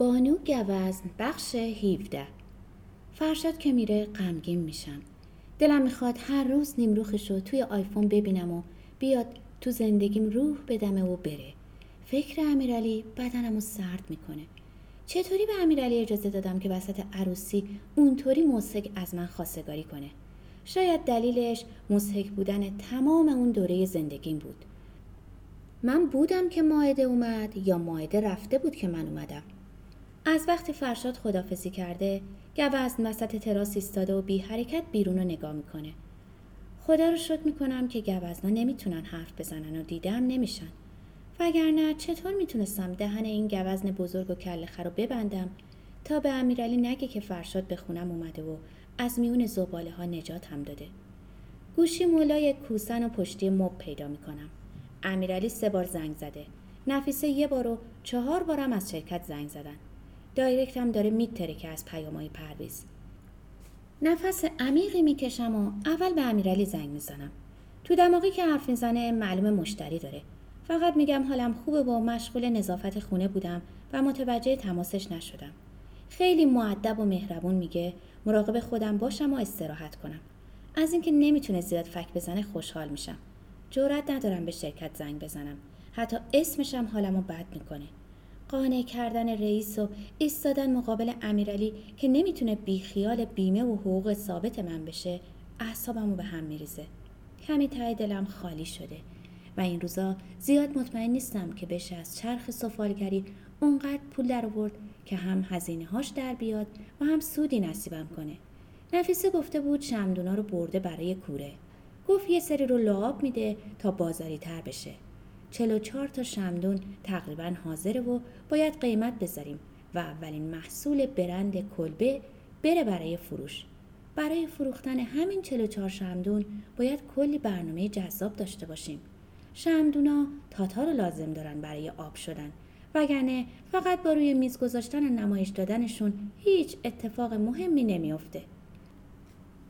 بانو گوزن بخش 17 فرشاد که میره غمگین میشم. دلم می‌خواد هر روز نیمروخش رو توی آیفون ببینم و بیاد تو زندگیم روح بدمه و بره. فکر امیرعلی بدنم رو سرد می‌کنه. چطوری به امیرعلی اجازه دادم که وسط عروسی اونطوری موسیق از من خواستگاری کنه؟ شاید دلیلش موسیق بودن تمام اون دوره زندگیم بود. من بودم که ماعده اومد یا ماعده رفته بود که من اومدم. از وقتی فرشاد خدافزی کرده گوزن وسط تراس ایستاده و بی حرکت بیرون رو نگاه می‌کنه. خدا رو شکر می‌کنم که گوزنا نمی‌تونن حرف بزنن و دیدم نمیشن. وگرنه چطور می‌تونستم دهن این گوزن بزرگ و کل رو ببندم تا به امیرعلی نگه که فرشاد به خونم اومده و از میون زباله ها نجات هم داده. گوشی مولای کوسن و پشتی مب پیدا می‌کنم. امیرعلی سه بار زنگ زده. نفیسه یه بار و چهار بارم از شرکت زنگ زدن. دایرکت هم داره میتره از پیامای پرویز. نفس عمیقی می‌کشم و اول به امیرعلی زنگ می‌زنم. تو دماغی که حرف می‌زنه معلوم مشتری داره. فقط میگم حالم خوبه و مشغول نظافت خونه بودم و متوجه تماسش نشدم. خیلی معدب و مهربون میگه مراقب خودم باشم و استراحت کنم. از اینکه نمی‌تونه زیاد فک بزنه خوشحال میشم. جرأت ندارم به شرکت زنگ بزنم. حتی اسمشم حالمو بد می‌کنه. قانع کردن رئیس و ایستادن مقابل امیرعلی که نمی‌تونه بیخیال بیمه و حقوق ثابت من بشه اعصابمو به هم میریزه. کمی تای دلم خالی شده و این روزا زیاد مطمئن نیستم که بشه از چرخ سفالگری اونقدر پول در آورد که هم هزینه هاش در بیاد و هم سودی نصیبم کنه. نفیسه گفته بود شمدونا رو برده برای کوره. گفت یه سری رو لعاب میده تا بازاری تر بشه. 44 تا شمدون تقریبا حاضره و باید قیمت بذاریم و اولین محصول برند کلبه بره برای فروش. برای فروختن همین 44 شمدون باید کلی برنامه جذاب داشته باشیم. شمدونا تاتا رو لازم دارن برای آب شدن وگرنه فقط با روی میز گذاشتن نمایش دادنشون هیچ اتفاق مهمی نمیافته.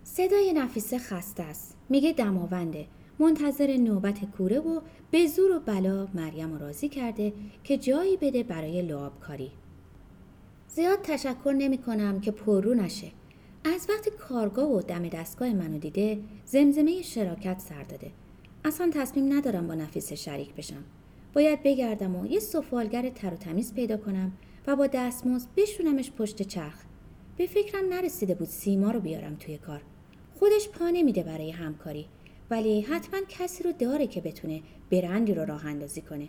صدای نفیسه خسته است. میگه دماونده منتظر نوبت کوره و به زور و بلا مریم راضی کرده که جایی بده برای لعاب کاری. زیاد تشکر نمی کنم که پررو نشه. از وقتی کارگاه و دم دستگاه منو دیده زمزمه شراکت سر داده. اصلا تصمیم ندارم با نفیس شریک بشم. باید بگردم و یه سفالگر تر و تمیز پیدا کنم و با دستمزد بشونمش پشت چرخ. به فکرم نرسیده بود سیما رو بیارم توی کار. خودش پا نمیده برای همکاری ولی حتما کسی رو داره که بتونه برندی رو راه اندازی کنه.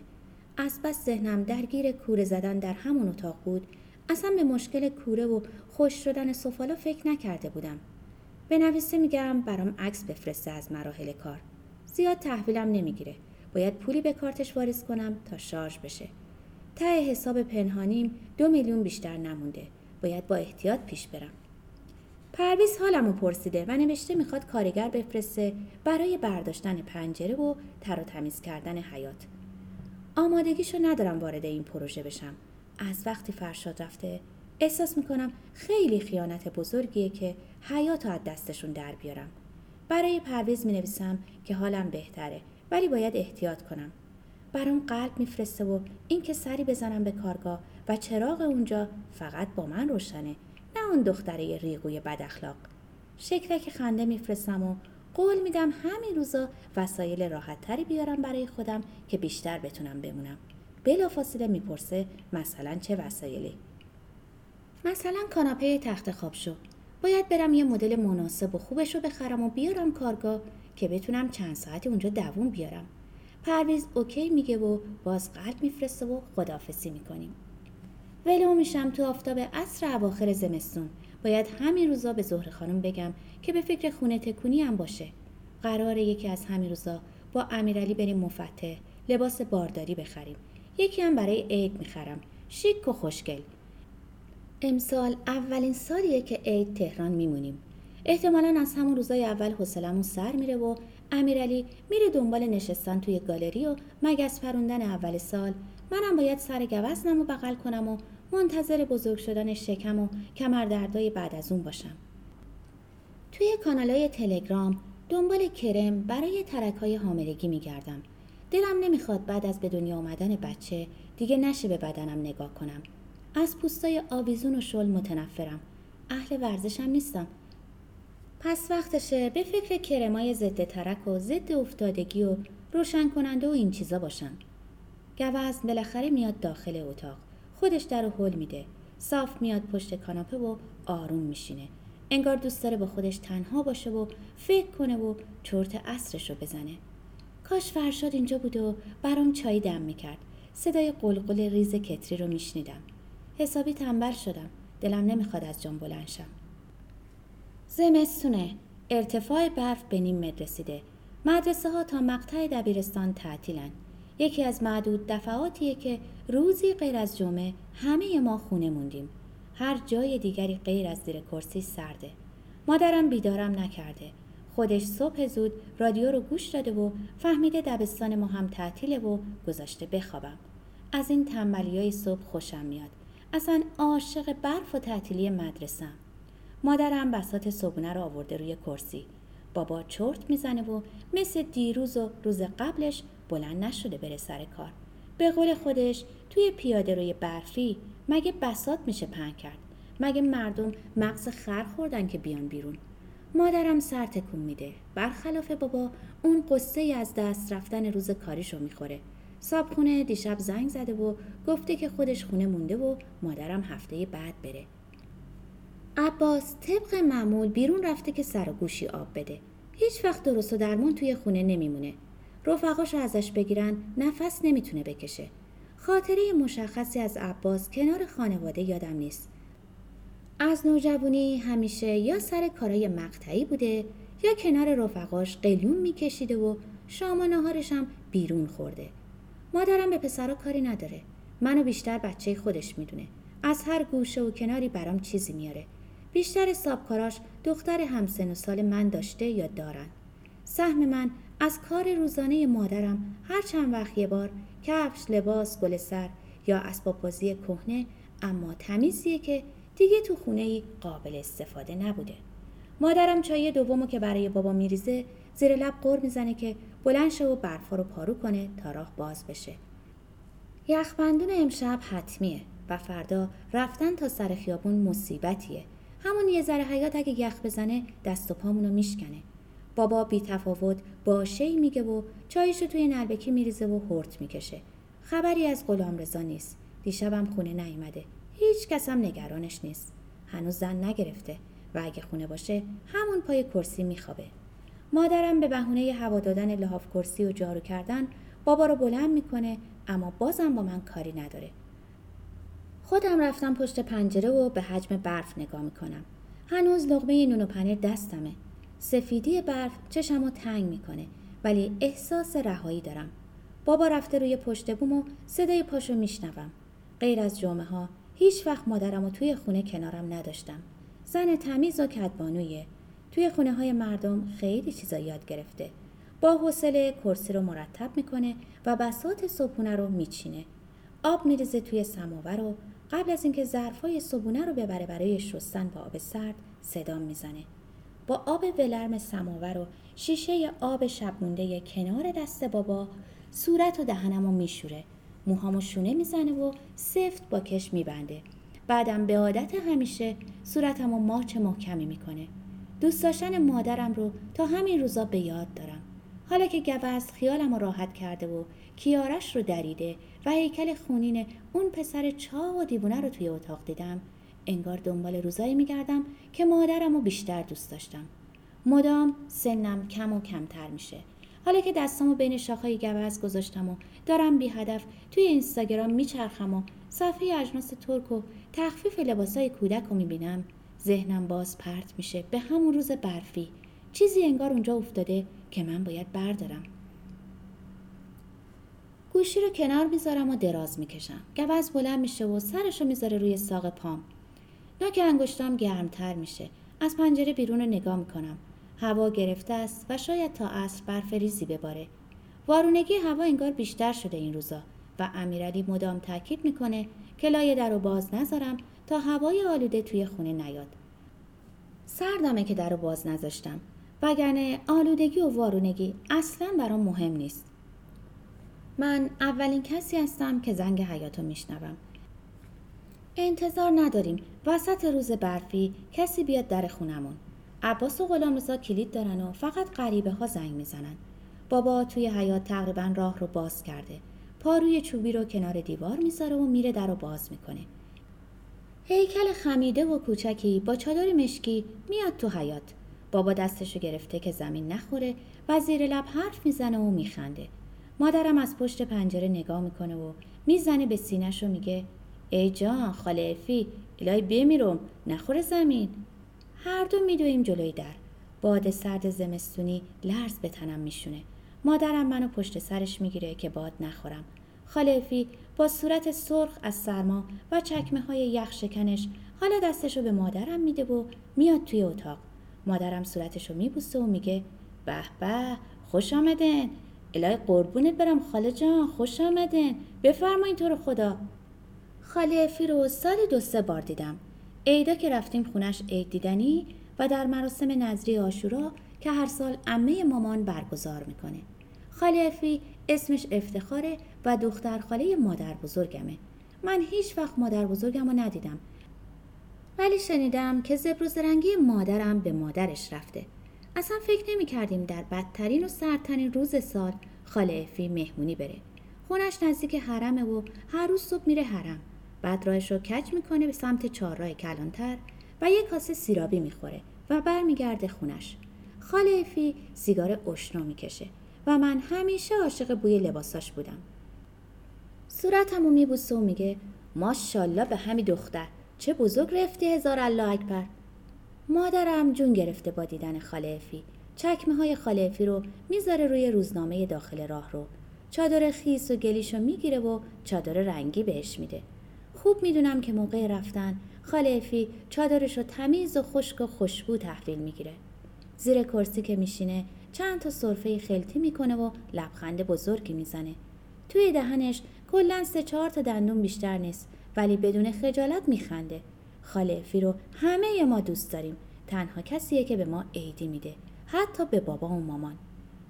از بس ذهنم درگیر کوره زدن در همون اتاق بود. اصلا به مشکل کوره و خوش شدن سفالا فکر نکرده بودم. به نویسه میگم برام عکس بفرسته از مراحل کار. زیاد تحویلم نمی‌گیره. باید پولی به کارتش واریز کنم تا شارژ بشه. ته حساب پنهانیم دو میلیون بیشتر نمونده. باید با احتیاط پیش برم. پرویز حالمو پرسیده و نوشته می‌خواد کارگر بفرسته برای برداشتن پنجره و تر و تمیز کردن حیات. آمادگیشو ندارم وارد این پروژه بشم. از وقتی فرشاد رفته احساس می‌کنم خیلی خیانت بزرگیه که حیات از دستشون در بیارم. برای پرویز می نویسم که حالم بهتره ولی باید احتیاط کنم. برام قلب میفرسته و اینکه سری بزنم به کارگاه و چراغ اونجا فقط با من روشنه اون دختره ریگوی بد اخلاق شکلک خنده میفرستم و قول میدم همین روزا وسایل راحتتری بیارم برای خودم که بیشتر بتونم بمونم. بلافاصله می‌پرسه مثلا چه وسایلی. مثلا کاناپه تخت خواب شو. باید برم یه مدل مناسب و خوبش رو بخرم و بیارم کارگاه که بتونم چند ساعتی اونجا دووم بیارم. پرویز اوکی میگه و باز قلب میفرسته و خدافسی می‌کنیم. ولو میشم تو آفتاب عصر اواخر زمستون. باید همین روزا به زهر خانم بگم که به فکر خونه تکونی هم باشه. قراره یکی از همین روزا با امیرعلی بریم مفتح لباس بارداری بخریم. یکی هم برای عید می‌خرم. شیک و خوشگل. امسال اولین سالیه که عید تهران میمونیم. احتمالا از همون روزای اول حوصلمون سر میره و امیرعلی میره دنبال نشستن توی گالری و مگس پروندن اول سال منم باید سر گوزنم و بغل کنم و منتظر بزرگ شدن شکم و کمردردای بعد از اون باشم. توی کانالای تلگرام دنبال کرم برای ترک های حاملگی میگردم. دلم نمی‌خواد بعد از به دنیا آمدن بچه دیگه نشه به بدنم نگاه کنم. از پوستای آویزون و شل متنفرم اهل ورزشم نیستم پس وقتشه به فکر کرمای ضد ترک و ضد افتادگی و روشن کننده و این چیزا باشم گوزن بالاخره میاد داخل اتاق. خودش در حل میده. صاف میاد پشت کاناپه و آروم میشینه. انگار دوست داره با خودش تنها باشه و فکر کنه و چرت اصرش رو بزنه. کاش فرشاد اینجا بود و برام چای دم می‌کرد. صدای قلقل ریز کتری رو میشنیدم. حسابی تنبل شدم. دلم نمی‌خواد از جان بلند شم. زمستونه. ارتفاع برف به نیم رسیده. مدرسه ها تا مقطع دبیرستان تعطیلن. یکی از معدود دفعاتیه که روزی غیر از جمعه همه ما خونه موندیم. هر جای دیگری غیر از زیر کرسی سرده. مادرم بیدارم نکرده. خودش صبح زود رادیو رو گوش داده و فهمیده دبستان ما هم تعطیله و گذاشته بخوابم. از این تنبلی های صبح خوشم میاد. اصلا عاشق برف و تعطیلی مدرسم مادرم بسات صبونه رو آورده روی کرسی. بابا چرت می‌زنه و مثل دیروز و روز قبلش بلند نشده بره سر کار. به قول خودش توی پیاده روی برفی مگه بسات میشه پهن کرد؟ مگه مردم مغز خر خوردن که بیان بیرون؟ مادرم سر تکون میده. برخلاف بابا اون قصه از دست رفتن روز کاریشو می‌خوره. صابخونه دیشب زنگ زده و گفته که خودش خونه مونده و مادرم هفته بعد بره. عباس طبق معمول بیرون رفته که سر و گوشی آب بده. هیچ وقت درست و درمون توی خونه نمیمونه. رفقاشو ازش بگیرن نفس نمی‌تونه بکشه. خاطره مشخصی از عباس کنار خانواده یادم نیست. از نوجوانی همیشه یا سر کارای مقطعی بوده یا کنار رفقاش قلیون میکشیده و شام و نهارش هم بیرون خورده. مادرم به پسرا کاری نداره. منو بیشتر بچه خودش می‌دونه. از هر گوشه و کناری برام چیزی میاره. بیشتر سابکاراش دختر همسن و سال من داشته یا دارن. سهم من از کار روزانه مادرم هر چند وقت یه بار کفش، لباس، گل سر یا اسباب بازی کهنه اما تمیزیه که دیگه تو خونه ای قابل استفاده نبوده. مادرم چای دومو که برای بابا میریزه زیر لب قر می‌زنه که بلند شه و برفا رو پارو کنه تا راه باز بشه. یخبندون امشب حتمیه و فردا رفتن تا سر خیابون مصیبتیه. همون یه ذره حیات اگه یخ بزنه دست و پامونو میشکنه. بابا بی تفاوت با شی میگه و چایشو توی نلبکی میریزه و هرت می‌کشه. خبری از غلام رضا نیست. دیشبم خونه نیومده. هیچ کس هم نگرانش نیست. هنوز زن نگرفته و اگه خونه باشه همون پای کرسی میخوابه. مادرم به بهونه هوا دادن لحاف کرسی و جارو کردن بابا رو بلند می‌کنه اما بازم با من کاری نداره. خودم رفتم پشت پنجره و به حجم برف نگاه می‌کنم. هنوز لغمه نون و پنیر دستمه. سفیدی برف چشمو تنگ می‌کنه ولی احساس رهایی دارم. بابا رفته روی پشت بوم و صدای پاشو میشنوم. غیر از جمعه ها هیچ وقت مادرم و توی خونه کنارم نداشتم. زن تمیز و کدبانویه. توی خونه های مردم خیلی چیزا یاد گرفته. با حوصله کرسی رو مرتب می‌کنه و بسات صبحونه رو میچینه. آب میریزه توی سماور و قبل از اینکه ظرفای صبحونه رو ببره برای شستن با آب سرد صدا می‌زنه. با آب ولرم سماور و شیشه آب شبمونده کنار دست بابا صورت و دهنم رو میشوره. موهامو شونه می‌زنه و سفت با کش میبنده. بعدم به عادت همیشه صورتم و ماچ محکمی می‌کنه. دوست داشتن مادرم رو تا همین روزا به یاد دارم. حالا که گوز خیالم راحت کرده و کیارش رو دریده و هیکل خونین اون پسر چا و دیوونه رو توی اتاق دیدم انگار دنبال روزایی میگردم که مادرم رو بیشتر دوست داشتم. مدام سنم کم و کمتر میشه. حالا که دستامو بین شاخهای گوز گذاشتم و دارم بی هدف توی اینستاگرام میچرخم و صفحه اجناس ترک و تخفیف لباسای کودک رو می‌بینم ذهنم باز پرت میشه به همون روز برفی. چیزی انگار اونجا افتاده که من باید بردارم. گوشی رو کنار می‌ذارم و دراز می‌کشم. گوز بلند میشه و سرشو می‌ذاره روی ساق پام. ناک انگشتام گرمتر میشه. از پنجره بیرون رو نگاه می‌کنم. هوا گرفته است و شاید تا عصر برف ریزی بباره. وارونگی هوا انگار بیشتر شده این روزا و امیرعلی مدام تاکید می‌کنه که لایه در رو باز نذارم تا هوای آلوده توی خونه نیاد. سردمه که در رو باز نذاشتم. وگرنه آلودگی و وارونگی اصلا برام مهم نیست. من اولین کسی هستم که زنگ حیاتو میشنوم. انتظار نداریم. وسط روز برفی کسی بیاد در خونمون. عباس و غلامرضا کلید دارن و فقط غریبه ها زنگ می‌زنن. بابا توی حیات تقریبا راه رو باز کرده. پاروی چوبی رو کنار دیوار می‌ذاره و میره در رو باز می‌کنه. هیکل خمیده و کوچکی با چادر مشکی میاد تو حیات بابا دستشو گرفته که زمین نخوره و زیر لب حرف می‌زنه و میخنده. مادرم از پشت پنجره نگاه می‌کنه و می‌زنه به سینش و میگه ای جان خاله افی الهی بمیرم نخوره زمین. هر دو میدویم جلوی در. باد سرد زمستونی لرز به تنم میشونه. مادرم منو پشت سرش می‌گیره که باد نخورم. خالفی با صورت سرخ از سرما و چکمه های یخ شکنش حالا دستشو به مادرم میده و میاد توی اتاق. مادرم صورتشو میبوسه و میگه به به خوش آمدن الهی قربونت برم خاله جان خوش آمدن بفرمایین تو رو خدا. خاله افی رو سال دو سه بار دیدم. عیدا که رفتیم خونش عید دیدنی و در مراسم نظری آشورا که هر سال عمه مامان برگزار می‌کنه. خاله افی اسمش افتخاره و دختر خاله مادر بزرگمه. من هیچ وقت مادر بزرگم رو ندیدم. ولی شنیدم که زبر و زرنگی مادرم به مادرش رفته. اصلا فکر نمی کردیم در بدترین و سردترین روز سال خاله افی مهمونی بره. خونش نزدیک حرمه و هر روز صبح میره حرم. بعد راهش رو کج می‌کنه به سمت چهارراه کلانتر و یک کاسه سیرابی می‌خوره و برمیگرده خونش. خاله افی سیگار اشنا می‌کشه و من همیشه عاشق بوی لباساش بودم. صورتمو میبوسه و میگه ماشاءالله به همین دختر چه بزرگ رفتی هزار الله اکبر. مادرم جون گرفته با دیدن خاله افی چکمه های خاله افی رو می‌ذاره روی روزنامه داخل راه رو. چادر خیس و گلیشو می‌گیره و چادر رنگی بهش میده. خوب می‌دونم که موقع رفتن خاله افی چادرش رو تمیز و خشک و خوشبو تحویل می‌گیره. زیر کرسی که میشینه چند تا صرفه خلطی می‌کنه و لبخند بزرگی می‌زنه. توی دهنش کلا سه چهار تا دندون بیشتر نیست ولی بدون خجالت میخنده. خاله افی رو همه ما دوست داریم. تنها کسیه که به ما عیدی میده. حتی به بابا و مامان.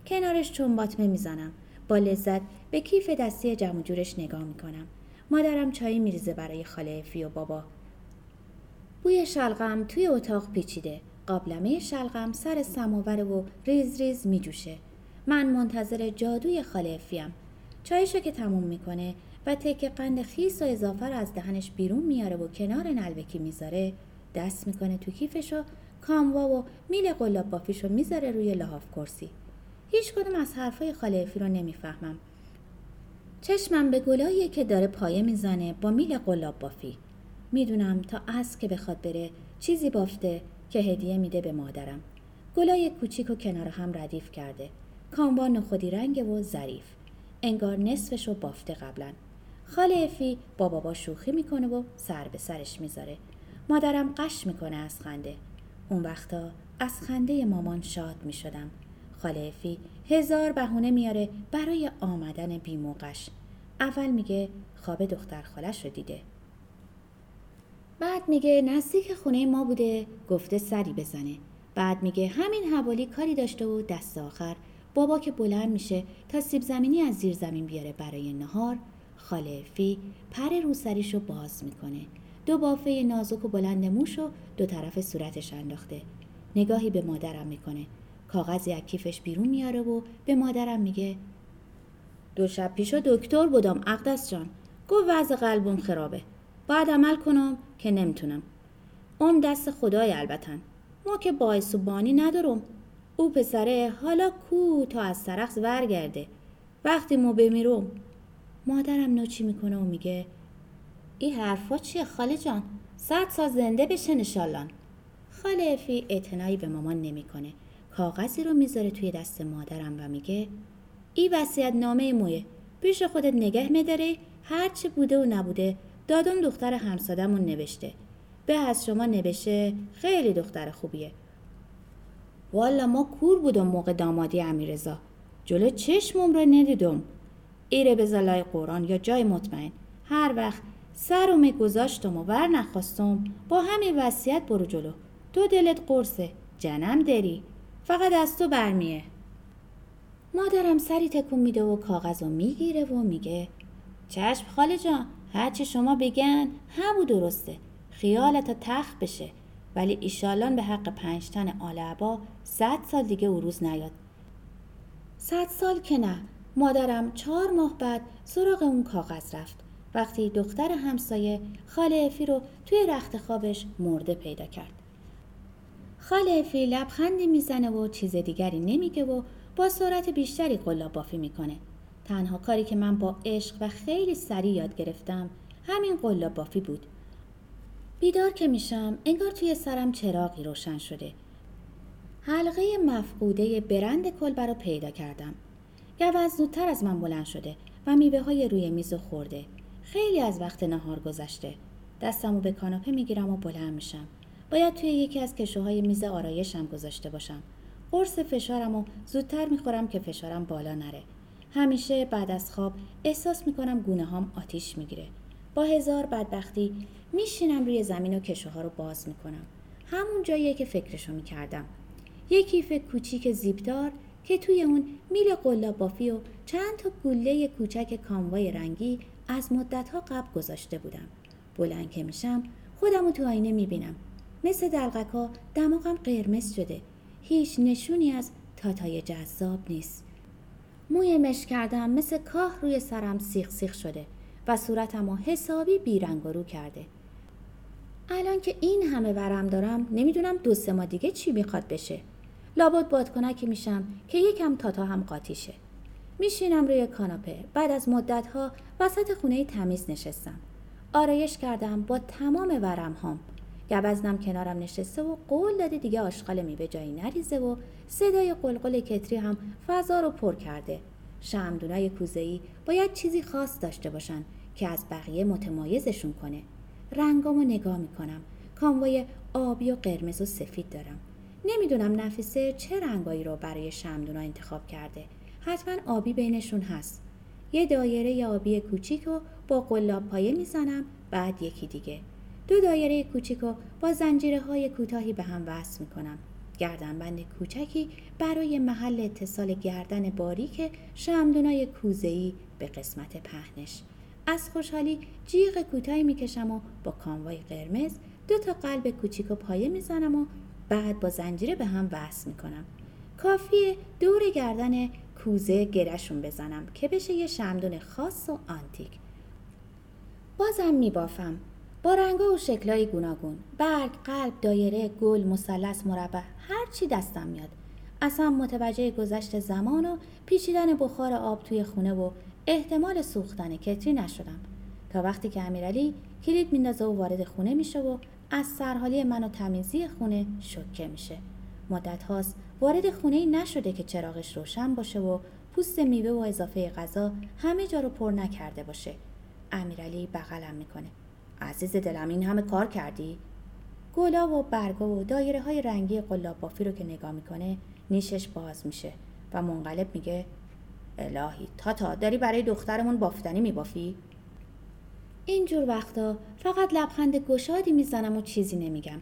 کنارش چون باطمه می‌زنم با لذت به کیف دستی جمع جورش نگاه می‌کنم. مادرم چایی میریزه برای خاله افی و بابا. بوی شلغم توی اتاق پیچیده. قابلمه شلغم سر سماور و ریز ریز میجوشه. من منتظر جادوی خاله افیم چایشو که تموم می‌کنه و تک قند خیس و اضافه رو از دهنش بیرون میاره و کنار نلبکی می‌ذاره دست می‌کنه تو کیفشو کاموا و میل قلاب بافیشو می‌ذاره روی لحاف کرسی. هیچ کدوم از حرفای خاله افی رو نمی‌فهمم. چشمم به گلاییه که داره پایه می‌زنه با میل قلاب بافی. می‌دونم تا از که بخواد بره چیزی بافته که هدیه میده به مادرم. گلای کوچیک و کنار هم ردیف کرده. کامبا نخودی رنگ و ظریف. انگار نصفش رو بافته قبلا. خاله افی با بابا شوخی می‌کنه و سر به سرش می‌ذاره. مادرم قش می‌کنه از خنده. اون وقتا از خنده مامان شاد می‌شدم. خاله افی هزار بهونه میاره برای آمدن بیموقش. اول میگه خواب دختر خالش رو دیده. بعد میگه نزدیک خونه ما بوده گفته سری بزنه. بعد میگه همین حوالی کاری داشته و دست آخر. بابا که بلند میشه تا سیب زمینی از زیر زمین بیاره برای نهار. خاله فی پر روسریشو باز می‌کنه. دو بافه نازک و بلند موش و دو طرف صورتش انداخته. نگاهی به مادرم می‌کنه. کاغذی از کیفش بیرون میاره و به مادرم میگه دو شب پیشو دکتر بودم اقدس جان. گفت وضع قلبم خرابه. باید عمل کنم که نمی‌تونم. اون دست خدای البتن. ما که باعث و بانی ندارم. او پسره حالا کو تا از سرخص ورگرده وقتی ما بمیرم. مادرم نوچی می‌کنه و میگه این حرفا چیه خاله جان؟ صد سال زنده بشه نشالان خاله افی اعتنایی به مامان نمی‌کنه. کاغذی رو می‌ذاره توی دست مادرم و میگه ای وصیت نامه مویه پیش خودت نگه میداره هرچی بوده و نبوده دادم دختر همسادمون نوشته. به از شما نوشته خیلی دختر خوبیه. والا ما کور بودم موقع دامادی امیرزا جلو چشمم را ندیدم. ایره به زلای قرآن یا جای مطمئن. هر وقت سرم گذاشتم و ور نخواستم با همین وصیت برو جلو. تو دلت قرصه جنم داری. فقط از تو برمیه. مادرم سری تکون میده و کاغذ رو می‌گیره و میگه چشم خاله جان هرچی شما بگن همو درسته خیالت تخت بشه. ولی ایشالان به حق پنجتن آل عبا صد سال دیگه روز نیاد. صد سال که نه مادرم چهار ماه بعد سراغ اون کاغذ رفت. وقتی دختر همسایه خاله افی رو توی رخت خوابش مرده پیدا کرد. خاله افی لبخندی می‌زنه و چیز دیگری نمیگه و با سرعت بیشتری قلاب بافی می‌کنه. تنها کاری که من با عشق و خیلی سریع یاد گرفتم همین قلاب بافی بود. بیدار که میشم انگار توی سرم چراغی روشن شده. حلقه مفقوده برند کلبه رو پیدا کردم. گوز زودتر از من بلند شده و میوه های روی میز خورده. خیلی از وقت نهار گذشته. دستمو به کاناپه می‌گیرم و بلند میشم. باید توی یکی از کشوهای میز آرایشم گذاشته باشم. قرص فشارم و زودتر می‌خورم که فشارم بالا نره. همیشه بعد از خواب احساس می‌کنم گونه هام آتیش می‌گیره. با هزار بدبختی میشینم روی زمین و کشوها رو باز می‌کنم. همون جاییه که فکرشو می‌کردم. یک کیف کوچیک زیبدار که توی اون میل قلاب بافی و چند تا گله کوچک کاموای رنگی از مدتها قبل گذاشته بودم. بلند که میشم خودم رو تو آینه می‌بینم. مثل دلغکا دماغم قرمز شده. هیچ نشونی از تاتای جذاب نیست. موی مش کردم مثل کاه روی سرم سیخ سیخ شده و صورتم رو حسابی بیرنگ رو کرده. الان که این همه ورم دارم نمی‌دونم دو سه ما دیگه چی می‌خواد بشه. لابد بادکنکی میشم که یکم تاتا هم قاطیشه. میشینم روی کاناپه. بعد از مدتها وسط خونه تمیز نشستم. آرایش کردم با تمام ورم هام گوزنم کنارم نشسته و قول داده دیگه آشغال می به جایی نریزه و صدای قلقل کتری هم فضا رو پر کرده. شمدونای کوزه‌ای باید چیزی خاص داشته باشن که از بقیه متمایزشون کنه. رنگامو نگاه می‌کنم کاموای آبی و قرمز و سفید دارم. نمی‌دونم نفیسه چه رنگایی رو برای شمدونا انتخاب کرده. حتما آبی بینشون هست. یه دایره آبی کوچیک رو با قلاب پایه می‌زنم بعد یکی دیگه. دو دایره کوچیک رو با زنجیره های کوتاهی به هم وصل می‌کنم. گردنبند کوچکی برای محل اتصال گردن باریک شمدونای کوزه‌ای به قسمت پهنش. از خوشحالی جیغ کوتاهی می‌کشم و با کاموای قرمز دو تا قلب کوچیک و پایه می‌زنم و بعد با زنجیره به هم وصل می‌کنم. کافیه دور گردن کوزه گرشون بزنم که بشه یه شمدون خاص و آنتیک. بازم میبافم. با رنگا و شکلای گوناگون برگ قلب دایره گل مثلث مربع هر چی دستم میاد. اصلا متوجه گذشت زمان و پیچیدن بخار آب توی خونه و احتمال سوختن کتری نشدم. تا وقتی که امیرعلی کلید میندازه و وارد خونه میشه و از سرحالی من و تمیزی خونه شکه میشه. مدت هاست وارد خونه ای نشده که چراغش روشن باشه و پوست میوه و اضافه غذا همه جا رو پر نکرده باشه. امیرعلی بغلم می‌کنه. عزیز دلم این همه کار کردی؟ گلا و برگا و دایره های رنگی قلاب بافی رو که نگاه می‌کنه نیشش باز میشه و منقلب میگه الهی تاتا داری برای دخترمون بافتنی میبافی؟ اینجور وقتا فقط لبخند گشادی می‌زنم و چیزی نمیگم.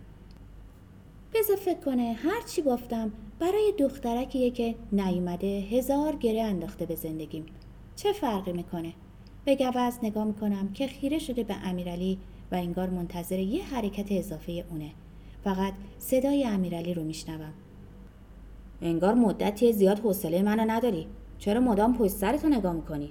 بذار فکر کنه هر چی بافتم برای دخترکیه که نیومده هزار گره انداخته به زندگیم. چه فرقی می‌کنه؟ به گوز نگاه می‌کنم که خیره شده به امیرعلی و انگار منتظر یه حرکت اضافه اونه. فقط صدای امیرعلی رو میشنوم. انگار مدتی زیاد حوصله منو نداری. چرا مدام پشت سرتو نگاه می‌کنی؟